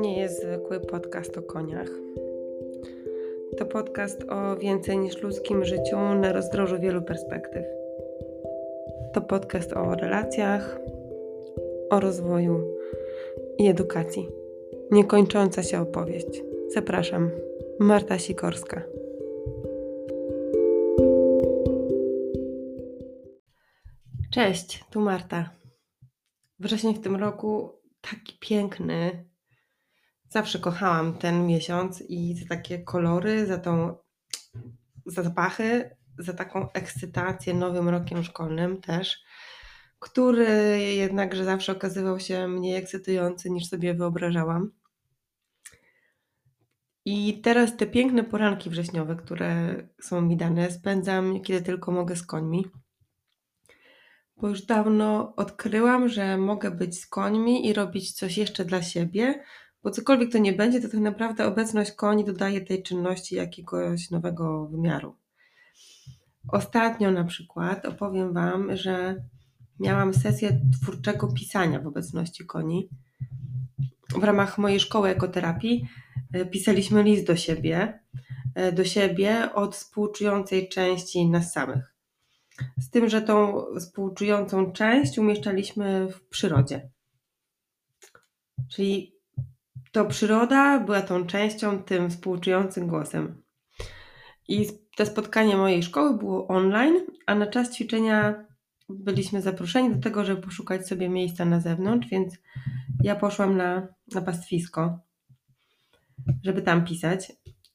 nie jest zwykły podcast o koniach. To podcast o więcej niż ludzkim życiu na rozdrożu wielu perspektyw. To podcast o relacjach, o rozwoju i edukacji. Niekończąca się opowieść. Zapraszam, Marta Sikorska. Cześć, tu Marta. Wrzesień w tym roku taki piękny. Zawsze kochałam ten miesiąc i za takie kolory, za tą za zapachy, za taką ekscytację nowym rokiem szkolnym też, który jednakże zawsze okazywał się mniej ekscytujący niż sobie wyobrażałam. I teraz te piękne poranki wrześniowe, które są mi dane, spędzam kiedy tylko mogę z końmi bo już dawno odkryłam, że mogę być z końmi i robić coś jeszcze dla siebie, bo cokolwiek to nie będzie, to tak naprawdę obecność koni dodaje tej czynności jakiegoś nowego wymiaru. Ostatnio na przykład opowiem Wam, że miałam sesję twórczego pisania w obecności koni. W ramach mojej szkoły ekoterapii e, pisaliśmy list do siebie, e, do siebie od współczującej części nas samych. Z tym, że tą współczującą część umieszczaliśmy w przyrodzie. Czyli to przyroda była tą częścią, tym współczującym głosem. I to spotkanie mojej szkoły było online, a na czas ćwiczenia byliśmy zaproszeni do tego, żeby poszukać sobie miejsca na zewnątrz, więc ja poszłam na, na pastwisko, żeby tam pisać.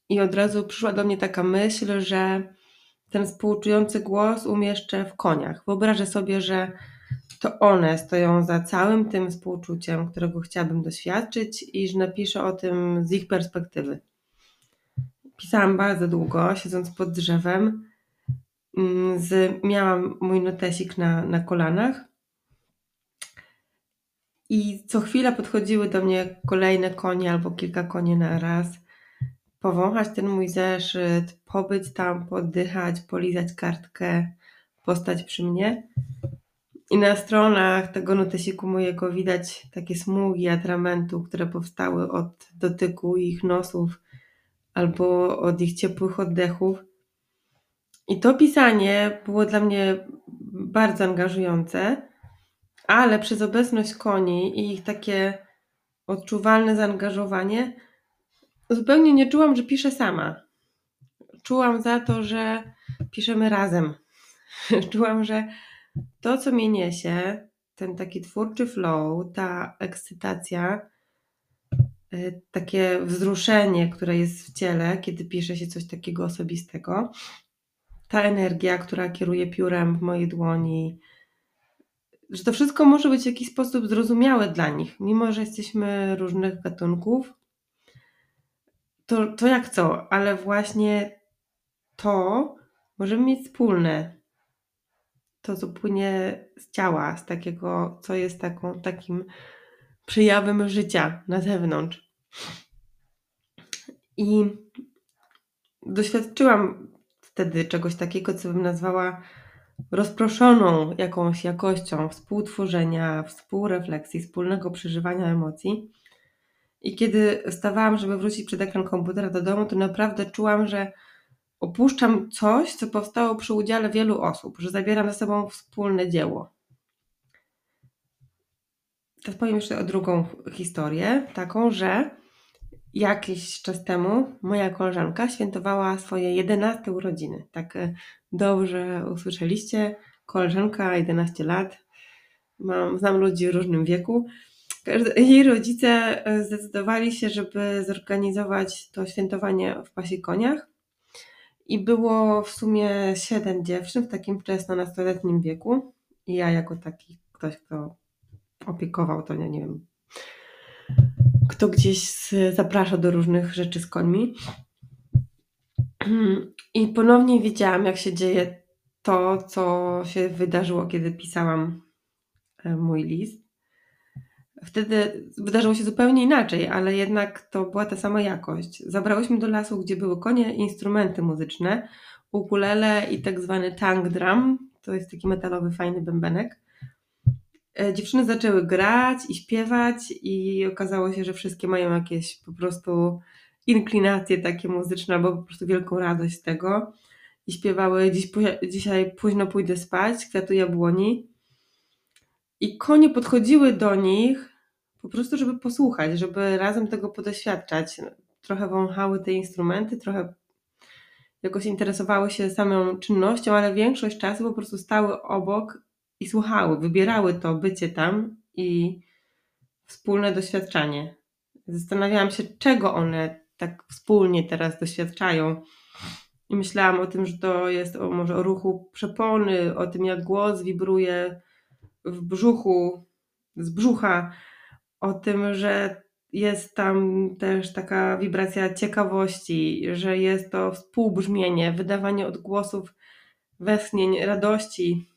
I od razu przyszła do mnie taka myśl, że ten współczujący głos umieszczę w koniach. Wyobrażę sobie, że to one stoją za całym tym współczuciem, którego chciałabym doświadczyć i że napiszę o tym z ich perspektywy. Pisałam bardzo długo, siedząc pod drzewem. Mm, z, miałam mój notesik na, na kolanach i co chwila podchodziły do mnie kolejne konie albo kilka koni na raz powąchać ten mój zeszyt, pobyć tam, poddychać, polizać kartkę, postać przy mnie. I na stronach tego notesiku mojego widać takie smugi atramentu, które powstały od dotyku ich nosów albo od ich ciepłych oddechów. I to pisanie było dla mnie bardzo angażujące, ale przez obecność koni i ich takie odczuwalne zaangażowanie zupełnie nie czułam, że piszę sama. Czułam za to, że piszemy razem. czułam, że to, co mnie niesie, ten taki twórczy flow, ta ekscytacja, y, takie wzruszenie, które jest w ciele, kiedy pisze się coś takiego osobistego, ta energia, która kieruje piórem w mojej dłoni, że to wszystko może być w jakiś sposób zrozumiałe dla nich, mimo że jesteśmy różnych gatunków, to, to jak co, ale właśnie to możemy mieć wspólne. To, co płynie z ciała, z takiego, co jest taką, takim przejawem życia na zewnątrz. I doświadczyłam wtedy czegoś takiego, co bym nazwała rozproszoną jakąś jakością współtworzenia, współrefleksji, wspólnego przeżywania emocji. I kiedy stawałam, żeby wrócić przed ekran komputera do domu, to naprawdę czułam, że opuszczam coś, co powstało przy udziale wielu osób, że zabieram ze sobą wspólne dzieło. Teraz powiem jeszcze o drugą historię, taką, że jakiś czas temu moja koleżanka świętowała swoje 11 urodziny. Tak e, dobrze usłyszeliście, koleżanka 11 lat. Mam, znam ludzi w różnym wieku jej rodzice e, zdecydowali się, żeby zorganizować to świętowanie w pasie koniach. I było w sumie siedem dziewczyn w takim wczesno-nastoletnim wieku. I ja jako taki ktoś, kto opiekował to, nie, nie wiem, kto gdzieś zaprasza do różnych rzeczy z końmi. I ponownie widziałam, jak się dzieje to, co się wydarzyło, kiedy pisałam e, mój list. Wtedy wydarzyło się zupełnie inaczej, ale jednak to była ta sama jakość. Zabrałyśmy do lasu, gdzie były konie, instrumenty muzyczne, ukulele i tak zwany tang drum. To jest taki metalowy, fajny bębenek. e, dziewczyny zaczęły grać i śpiewać i okazało się, że wszystkie mają jakieś po prostu inklinacje takie muzyczne albo po prostu wielką radość z tego. I śpiewały Dziś, dzisiaj późno pójdę spać, kwiatu jabłoni. I konie podchodziły do nich po prostu, żeby posłuchać, żeby razem tego podoświadczać. Trochę wąchały te instrumenty, trochę jakoś interesowały się samą czynnością, ale większość czasu po prostu stały obok i słuchały, wybierały to bycie tam i wspólne doświadczanie. Zastanawiałam się, czego one tak wspólnie teraz doświadczają. I myślałam o tym, że to jest o, może o ruchu przepony, o tym, jak głos wibruje w brzuchu, z brzucha, o tym, że jest tam też taka wibracja ciekawości, że jest to współbrzmienie, wydawanie odgłosów westchnień, radości,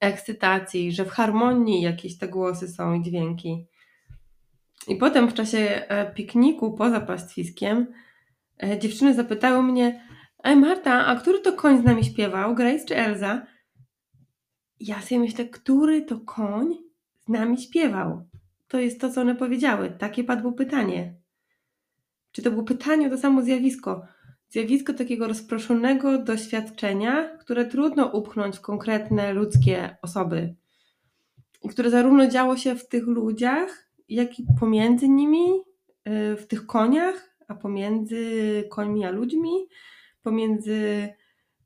ekscytacji, że w harmonii jakieś te głosy są i dźwięki. I potem w czasie e, pikniku poza pastwiskiem e, dziewczyny zapytały mnie, Ej Marta, a który to koń z nami śpiewał, Grace czy Elza? Ja sobie myślę, który to koń z nami śpiewał? To jest to, co one powiedziały. Takie padło pytanie. Czy to było pytanie to samo zjawisko? Zjawisko takiego rozproszonego doświadczenia, które trudno upchnąć w konkretne ludzkie osoby. I które zarówno działo się w tych ludziach, jak i pomiędzy nimi, y, w tych koniach, a pomiędzy końmi a ludźmi, pomiędzy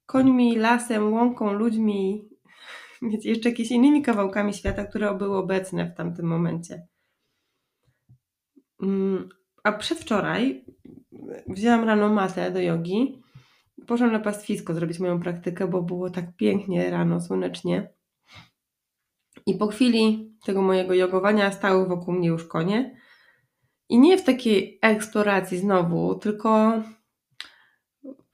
końmi, lasem, łąką, ludźmi, więc jeszcze jakimiś innymi kawałkami świata, które były obecne w tamtym momencie. Mm, a przedwczoraj wzięłam rano matę do jogi. Poszłam na pastwisko zrobić moją praktykę, bo było tak pięknie rano, słonecznie. I po chwili tego mojego jogowania stały wokół mnie już konie. I nie w takiej eksploracji znowu, tylko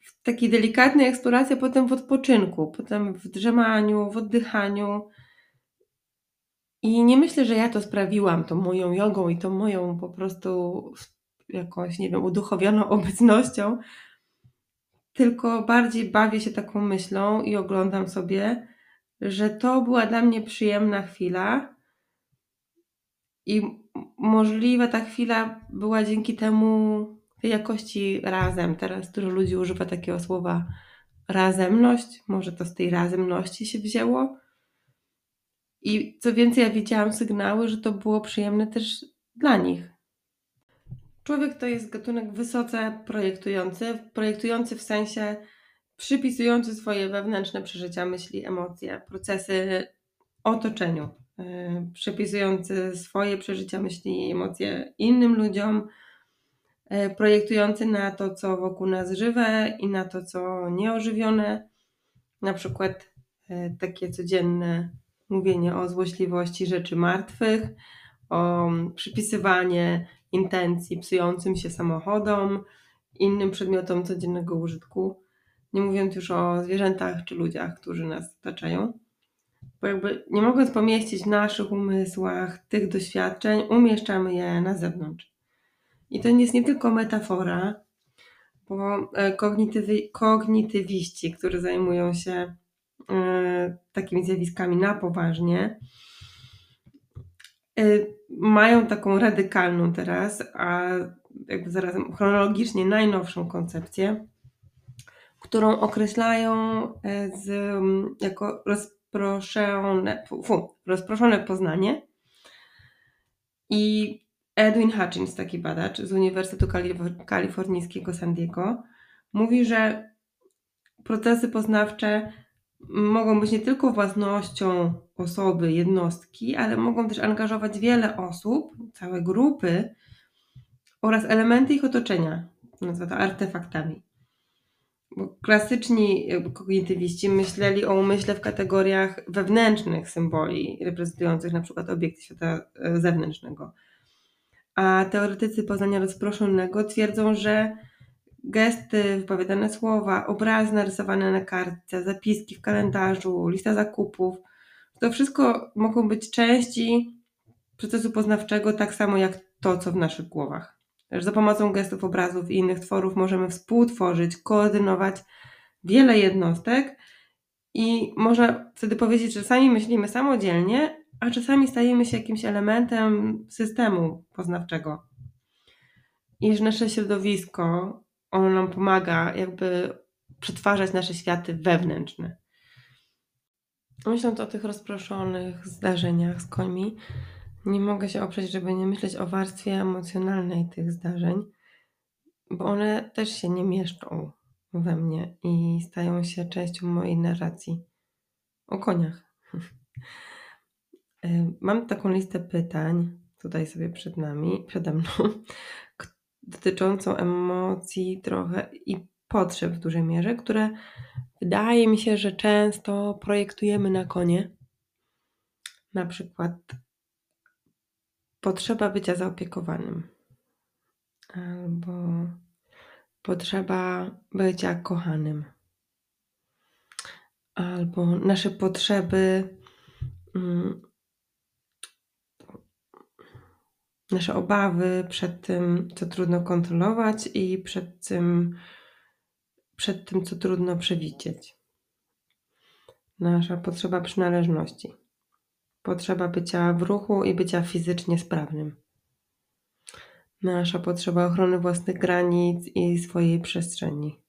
w takiej delikatnej eksploracji, potem w odpoczynku, potem w drzemaniu, w oddychaniu. I nie myślę, że ja to sprawiłam, tą moją jogą i tą moją po prostu jakąś, nie wiem, uduchowioną obecnością, tylko bardziej bawię się taką myślą i oglądam sobie, że to była dla mnie przyjemna chwila i możliwa ta chwila była dzięki temu tej jakości razem. Teraz dużo ludzi używa takiego słowa razemność, może to z tej razemności się wzięło. I co więcej, ja widziałam sygnały, że to było przyjemne też dla nich. Człowiek to jest gatunek wysoce projektujący, projektujący w sensie przypisujący swoje wewnętrzne przeżycia, myśli, emocje, procesy otoczeniu, yy, przypisujący swoje przeżycia, myśli i emocje innym ludziom, yy, projektujący na to, co wokół nas żywe i na to, co nieożywione. Na przykład yy, takie codzienne mówienie o złośliwości rzeczy martwych, o przypisywanie intencji psującym się samochodom, innym przedmiotom codziennego użytku, nie mówiąc już o zwierzętach czy ludziach, którzy nas otaczają. Bo jakby nie mogąc pomieścić w naszych umysłach tych doświadczeń, umieszczamy je na zewnątrz. I to jest nie tylko metafora, bo e, kognitywy, kognitywiści, którzy zajmują się takimi zjawiskami na poważnie, Y, mają taką radykalną teraz, a jakby zarazem chronologicznie najnowszą koncepcję, którą określają e, z, jako rozproszone, fu, rozproszone poznanie. I Edwin Hutchins, taki badacz z Uniwersytetu Kalifornijskiego San Diego, mówi, że procesy poznawcze mogą być nie tylko własnością osoby, jednostki, ale mogą też angażować wiele osób, całe grupy oraz elementy ich otoczenia. Nazywa to artefaktami. Bo klasyczni kognitywiści myśleli o umyśle w kategoriach wewnętrznych symboli, reprezentujących na przykład obiekty świata e, zewnętrznego. A teoretycy poznania rozproszonego twierdzą, że gesty, wypowiadane słowa, obrazy narysowane na kartce, zapiski w kalendarzu, lista zakupów. To wszystko mogą być części procesu poznawczego, tak samo jak to, co w naszych głowach. Za pomocą gestów, obrazów i innych tworów możemy współtworzyć, koordynować wiele jednostek i można wtedy powiedzieć, że sami myślimy samodzielnie, a czasami stajemy się jakimś elementem systemu poznawczego. I że nasze środowisko, ono nam pomaga jakby przetwarzać nasze światy wewnętrzne. Myśląc o tych rozproszonych zdarzeniach z końmi, nie mogę się oprzeć, żeby nie myśleć o warstwie emocjonalnej tych zdarzeń, bo one też się nie mieszczą we mnie i stają się częścią mojej narracji o koniach. Mam taką listę pytań tutaj sobie przed nami, przede mną, dotyczącą emocji trochę i potrzeb w dużej mierze, które wydaje mi się, że często projektujemy na konie. Na przykład potrzeba bycia zaopiekowanym albo potrzeba bycia kochanym albo nasze potrzeby, mm, nasze obawy przed tym, co trudno kontrolować i przed tym, przed tym, co trudno przewidzieć. Nasza potrzeba przynależności, potrzeba bycia w ruchu i bycia fizycznie sprawnym. Nasza potrzeba ochrony własnych granic i swojej przestrzeni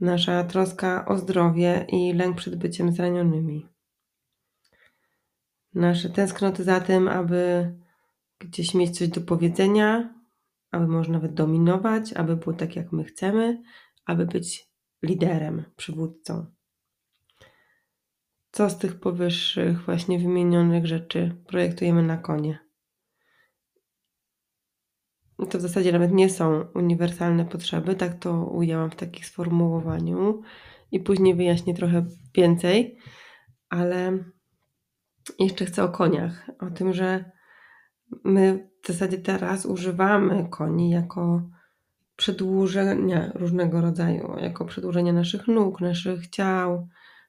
nasza troska o zdrowie i lęk przed byciem zranionymi. Nasze tęsknoty za tym, aby gdzieś mieć coś do powiedzenia, aby można nawet dominować, aby było tak, jak my chcemy, aby być liderem, przywódcą. Co z tych powyższych, właśnie wymienionych rzeczy projektujemy na konie? to w zasadzie nawet nie są uniwersalne potrzeby, tak to ujęłam w takim sformułowaniu i później wyjaśnię trochę więcej, ale jeszcze chcę o koniach, o tym, że my w zasadzie teraz używamy koni jako przedłużenia różnego rodzaju, jako przedłużenia naszych nóg, naszych ciał,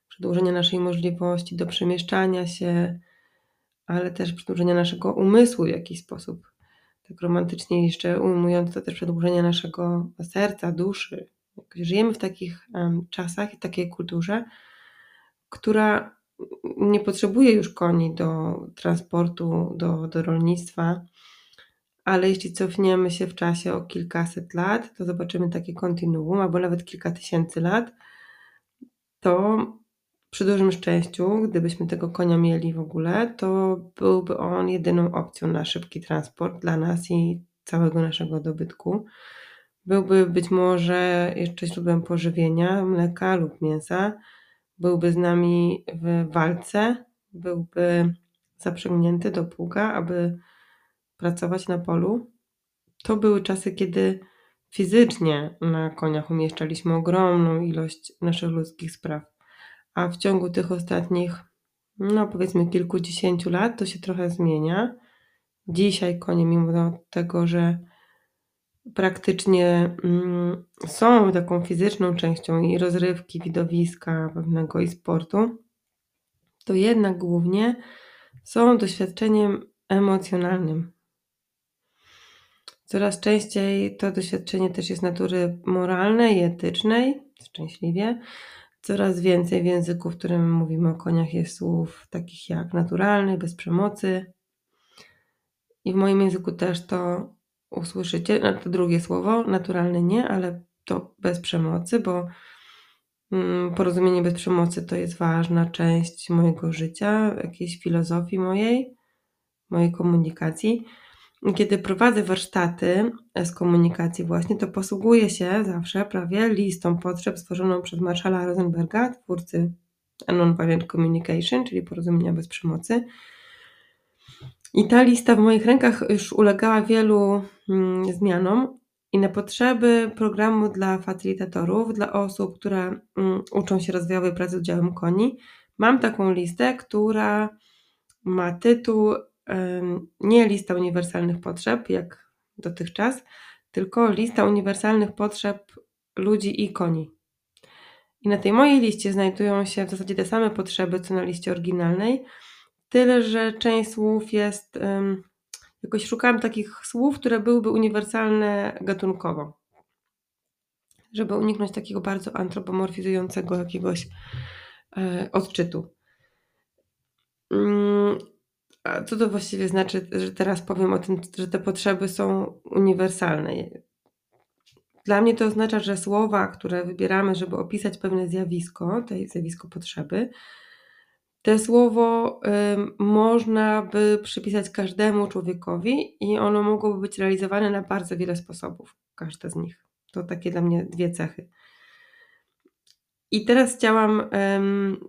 przedłużenia naszej możliwości do przemieszczania się, ale też przedłużenia naszego umysłu w jakiś sposób tak romantycznie jeszcze ujmując to też przedłużenie naszego serca, duszy. Żyjemy w takich um, czasach i takiej kulturze, która nie potrzebuje już koni do transportu, do, do rolnictwa, ale jeśli cofniemy się w czasie o kilkaset lat, to zobaczymy takie kontinuum, albo nawet kilka tysięcy lat, to przy dużym szczęściu, gdybyśmy tego konia mieli w ogóle, to byłby on jedyną opcją na szybki transport dla nas i całego naszego dobytku. Byłby być może jeszcze źródłem pożywienia, mleka lub mięsa. Byłby z nami w walce, byłby zaprzęgnięty do pługa, aby pracować na polu. To były czasy, kiedy fizycznie na koniach umieszczaliśmy ogromną ilość naszych ludzkich spraw a w ciągu tych ostatnich, no powiedzmy kilkudziesięciu lat to się trochę zmienia. Dzisiaj konie, mimo tego, że praktycznie mm, są taką fizyczną częścią i rozrywki, widowiska pewnego i sportu, to jednak głównie są doświadczeniem emocjonalnym. Coraz częściej to doświadczenie też jest natury moralnej i etycznej, szczęśliwie, Coraz więcej w języku, w którym mówimy o koniach, jest słów takich jak naturalny, bez przemocy. I w moim języku też to usłyszycie. No, to drugie słowo, naturalny nie, ale to bez przemocy, bo mm, porozumienie bez przemocy to jest ważna część mojego życia, jakiejś filozofii mojej, mojej komunikacji. Kiedy prowadzę warsztaty z komunikacji właśnie, to posługuję się zawsze prawie listą potrzeb stworzoną przez Marszala Rosenberga, twórcy Nonviolent Communication, czyli porozumienia bez przemocy. I ta lista w moich rękach już ulegała wielu zmianom i na potrzeby programu dla facilitatorów, dla osób, które mm, uczą się rozwojowej pracy z udziałem koni, mam taką listę, która ma tytuł nie lista uniwersalnych potrzeb, jak dotychczas, tylko lista uniwersalnych potrzeb ludzi i koni. I na tej mojej liście znajdują się w zasadzie te same potrzeby, co na liście oryginalnej, tyle że część słów jest. Jakoś szukałam takich słów, które byłyby uniwersalne gatunkowo, żeby uniknąć takiego bardzo antropomorfizującego jakiegoś e, odczytu. Mm, A co to właściwie znaczy, że teraz powiem o tym, że te potrzeby są uniwersalne? Dla mnie to oznacza, że słowa, które wybieramy, żeby opisać pewne zjawisko, to zjawisko potrzeby, te słowo można by przypisać każdemu człowiekowi i ono mogłoby być realizowane na bardzo wiele sposobów, każde z nich. To takie dla mnie dwie cechy. I teraz chciałam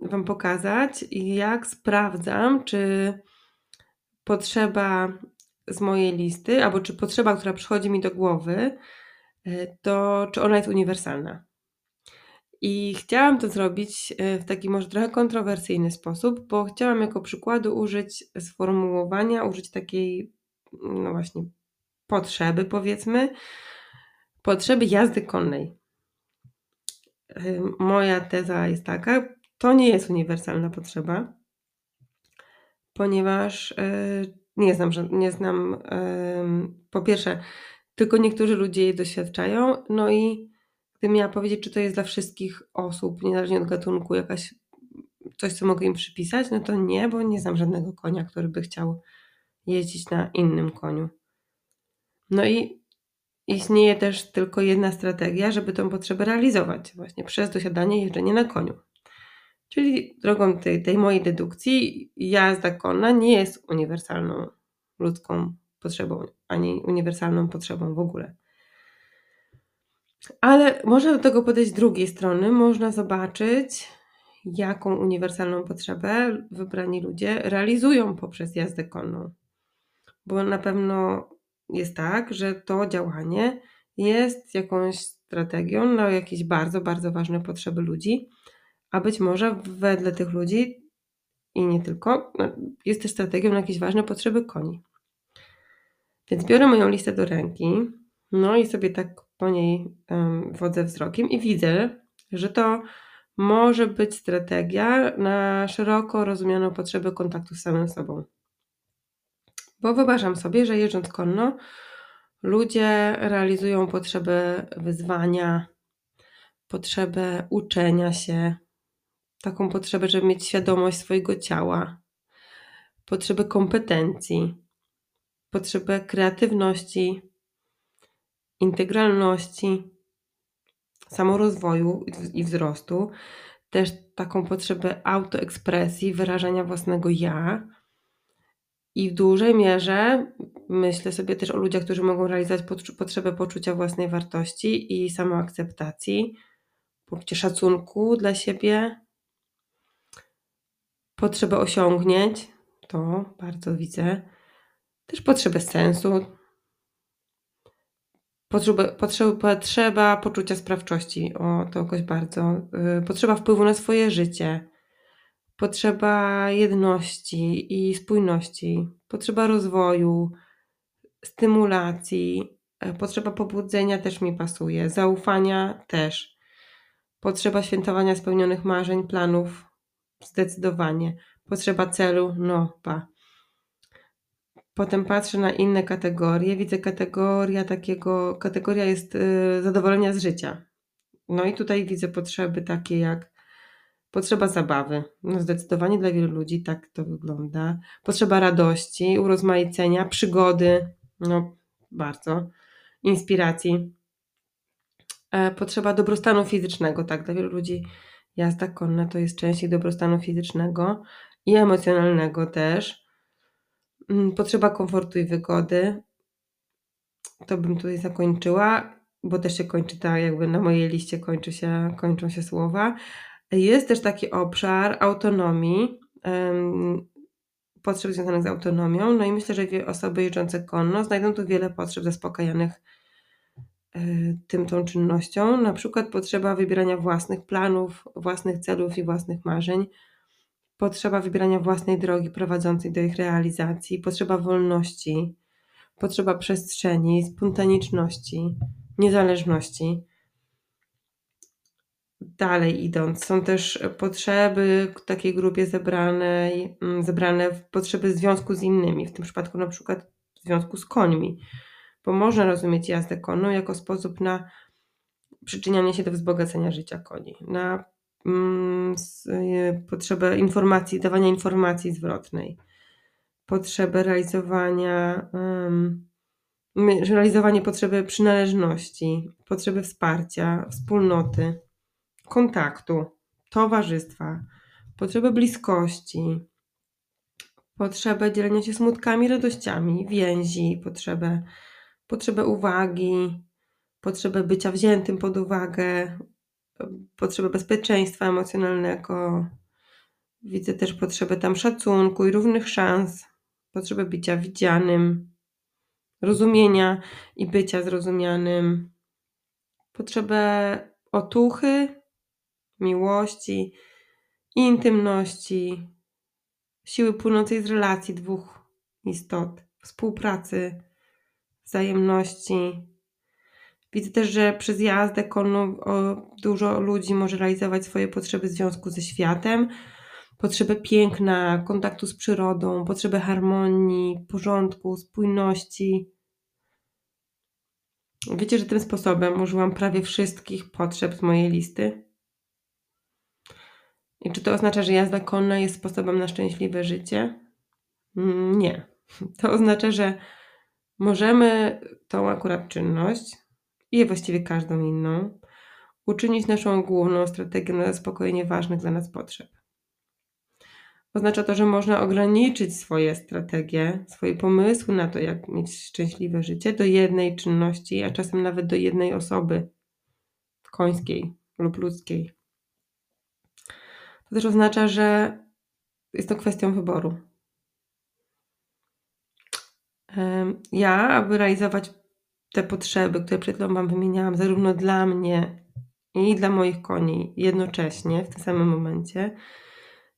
Wam pokazać, jak sprawdzam, czy potrzeba z mojej listy, albo czy potrzeba, która przychodzi mi do głowy, y, to czy ona jest uniwersalna. I chciałam to zrobić e, w taki może trochę kontrowersyjny sposób, bo chciałam jako przykładu użyć sformułowania, użyć takiej, no właśnie, potrzeby, powiedzmy, potrzeby jazdy konnej. E, moja teza jest taka, to nie jest uniwersalna potrzeba, ponieważ e, nie znam, nie znam po pierwsze, tylko niektórzy ludzie jej doświadczają, no i Gdybym miała powiedzieć, czy to jest dla wszystkich osób, niezależnie od gatunku, jakaś coś, co mogę im przypisać, no to nie, bo nie znam żadnego konia, który by chciał jeździć na innym koniu. No i istnieje też tylko jedna strategia, żeby tą potrzebę realizować, właśnie przez dosiadanie jeżdżenie na koniu. Czyli drogą tej, tej mojej dedukcji, jazda konna nie jest uniwersalną ludzką potrzebą, ani uniwersalną potrzebą w ogóle. Ale można do tego podejść z drugiej strony. Można zobaczyć, jaką uniwersalną potrzebę wybrani ludzie realizują poprzez jazdę konną. Bo na pewno jest tak, że to działanie jest jakąś strategią na jakieś bardzo, bardzo ważne potrzeby ludzi, a być może wedle tych ludzi i nie tylko, no, jest też strategią na jakieś ważne potrzeby koni. Więc biorę moją listę do ręki, no i sobie tak po niej wodzę wzrokiem i widzę, że to może być strategia na szeroko rozumianą potrzebę kontaktu z samym sobą. Bo wyobrażam sobie, że jeżdżąc konno, ludzie realizują potrzebę wyzwania, potrzebę uczenia się, taką potrzebę, żeby mieć świadomość swojego ciała, potrzebę kompetencji, potrzebę kreatywności, integralności, samorozwoju i wzrostu, też taką potrzebę autoekspresji, wyrażania własnego ja. I w dużej mierze myślę sobie też o ludziach, którzy mogą realizować potrzebę poczucia własnej wartości i samoakceptacji, poczucie szacunku dla siebie, potrzebę osiągnięć, to bardzo widzę, też potrzebę sensu, Potrzeba, potrzeba, poczucia sprawczości, o to jakoś bardzo. Y, potrzeba wpływu na swoje życie. Potrzeba jedności i spójności. Potrzeba rozwoju, stymulacji. E, potrzeba pobudzenia też mi pasuje. Zaufania też. Potrzeba świętowania spełnionych marzeń, planów. Zdecydowanie. Potrzeba celu, no, pa. Potem patrzę na inne kategorie, widzę kategoria takiego, kategoria jest y, zadowolenia z życia. No i tutaj widzę potrzeby takie jak potrzeba zabawy. No zdecydowanie dla wielu ludzi tak to wygląda. Potrzeba radości, urozmaicenia, przygody, no bardzo, inspiracji. E, potrzeba dobrostanu fizycznego, tak, dla wielu ludzi jazda konna to jest część ich dobrostanu fizycznego i emocjonalnego też. Mm, potrzeba komfortu i wygody. To bym tutaj zakończyła, bo też się kończy tak, jakby na mojej liście kończy się, kończą się słowa. Jest też taki obszar autonomii, potrzeb związanych z autonomią. No i myślę, że osoby jeżdżące konno znajdą tu wiele potrzeb zaspokajanych y, tym tą czynnością. Na przykład potrzeba wybierania własnych planów, własnych celów i własnych marzeń potrzeba wybierania własnej drogi prowadzącej do ich realizacji, potrzeba wolności, potrzeba przestrzeni, spontaniczności, niezależności. Dalej idąc, są też potrzeby w takiej grupie zebranej, mm, zebrane w potrzeby związku z innymi, w tym przypadku na przykład w związku z końmi, bo można rozumieć jazdę konną jako sposób na przyczynianie się do wzbogacenia życia koni, na potrzebę informacji, dawania informacji zwrotnej, potrzebę realizowania, realizowanie potrzeby przynależności, potrzeby wsparcia, wspólnoty, kontaktu, towarzystwa, potrzebę bliskości, potrzebę dzielenia się smutkami, radościami, więzi, potrzebę, potrzebę uwagi, potrzebę bycia wziętym pod uwagę, potrzebę bezpieczeństwa emocjonalnego. Widzę też potrzebę tam szacunku i równych szans, potrzebę bycia widzianym, rozumienia i bycia zrozumianym, potrzebę otuchy, miłości, intymności, siły płynącej z relacji dwóch istot, współpracy, wzajemności. Widzę też, że przez jazdę konną dużo ludzi może realizować swoje potrzeby w związku ze światem, potrzebę piękna, kontaktu z przyrodą, potrzebę harmonii, porządku, spójności. Wiecie, że tym sposobem użyłam prawie wszystkich potrzeb z mojej listy? I czy to oznacza, że jazda konna jest sposobem na szczęśliwe życie? Mm, nie. To oznacza, że możemy tą akurat czynność i właściwie każdą inną uczynić naszą główną strategią na zaspokojenie ważnych dla nas potrzeb. Oznacza to, że można ograniczyć swoje strategie, swoje pomysły na to, jak mieć szczęśliwe życie do jednej czynności, a czasem nawet do jednej osoby końskiej lub ludzkiej. To też oznacza, że jest to kwestią wyboru. Ja, aby realizować te potrzeby, które przed chwilą Wam wymieniałam, zarówno dla mnie i dla moich koni jednocześnie, w tym samym momencie,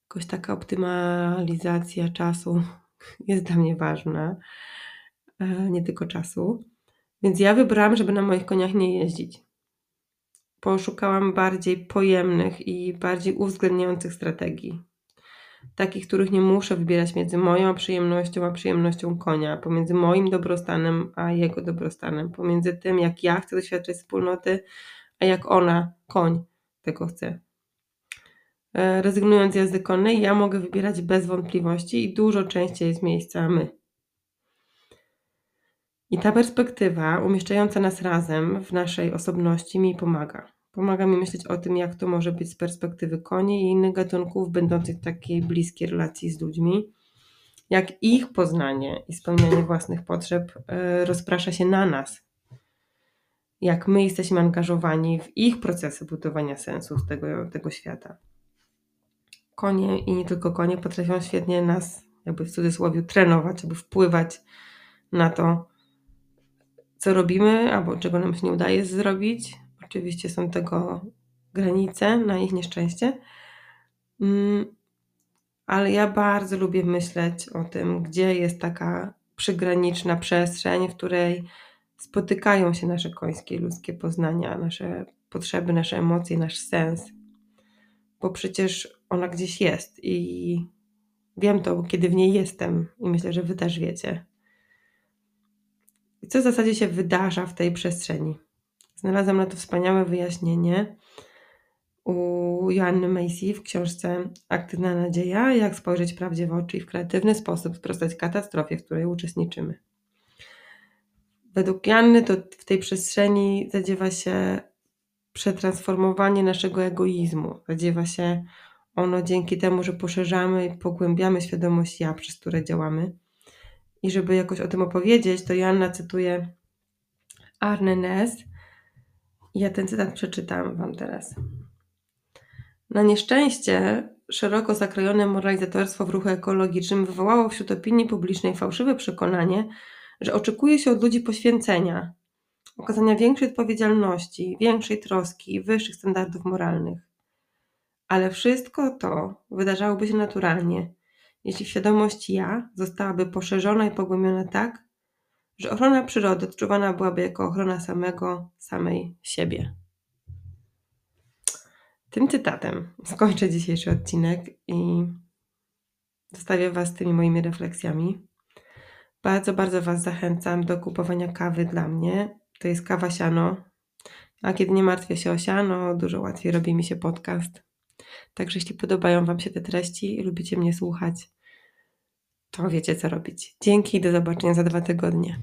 jakoś taka optymalizacja czasu jest dla mnie ważna, e, nie tylko czasu. Więc ja wybrałam, żeby na moich koniach nie jeździć poszukałam bardziej pojemnych i bardziej uwzględniających strategii. Takich, których nie muszę wybierać między moją przyjemnością a przyjemnością konia, pomiędzy moim dobrostanem a jego dobrostanem, pomiędzy tym, jak ja chcę doświadczać wspólnoty, a jak ona, koń, tego chce. E, rezygnując z jazdy konnej, ja mogę wybierać bez wątpliwości i dużo częściej z miejsca my. I ta perspektywa umieszczająca nas razem w naszej osobności mi pomaga. Pomaga mi myśleć o tym, jak to może być z perspektywy koni i innych gatunków będących w takiej bliskiej relacji z ludźmi. Jak ich poznanie i spełnianie własnych potrzeb e, rozprasza się na nas. Jak my jesteśmy angażowani w ich procesy budowania sensu tego, tego świata. Konie i nie tylko konie potrafią świetnie nas, jakby w cudzysłowie, trenować, aby wpływać na to, co robimy albo czego nam się nie udaje zrobić, Oczywiście są tego granice na ich nieszczęście. Mm, ale ja bardzo lubię myśleć o tym, gdzie jest taka przygraniczna przestrzeń, w której spotykają się nasze końskie ludzkie poznania, nasze potrzeby, nasze emocje, nasz sens. Bo przecież ona gdzieś jest i wiem to, kiedy w niej jestem, i myślę, że Wy też wiecie. I co w zasadzie się wydarza w tej przestrzeni? Znalazłam na to wspaniałe wyjaśnienie u Joanny Macy w książce Aktywna Nadzieja, jak spojrzeć prawdzie w oczy i w kreatywny sposób sprostać katastrofie, w której uczestniczymy. Według Joanny to w tej przestrzeni zadziewa się przetransformowanie naszego egoizmu. Zadziewa się ono dzięki temu, że poszerzamy i pogłębiamy świadomość ja, przez które działamy. I żeby jakoś o tym opowiedzieć, to Joanna cytuje Arne Ness, ja ten cytat przeczytam Wam teraz. Na nieszczęście szeroko zakrojone moralizatorstwo w ruchu ekologicznym wywołało wśród opinii publicznej fałszywe przekonanie, że oczekuje się od ludzi poświęcenia, okazania większej odpowiedzialności, większej troski i wyższych standardów moralnych. Ale wszystko to wydarzałoby się naturalnie, jeśli świadomość ja zostałaby poszerzona i pogłębiona tak, że ochrona przyrody odczuwana byłaby jako ochrona samego, samej siebie. Tym cytatem skończę dzisiejszy odcinek i zostawię Was tymi moimi refleksjami. Bardzo, bardzo Was zachęcam do kupowania kawy dla mnie. To jest kawa siano. A kiedy nie martwię się o siano, dużo łatwiej robi mi się podcast. Także jeśli podobają Wam się te treści i lubicie mnie słuchać, to wiecie co robić. Dzięki, do zobaczenia za dwa tygodnie.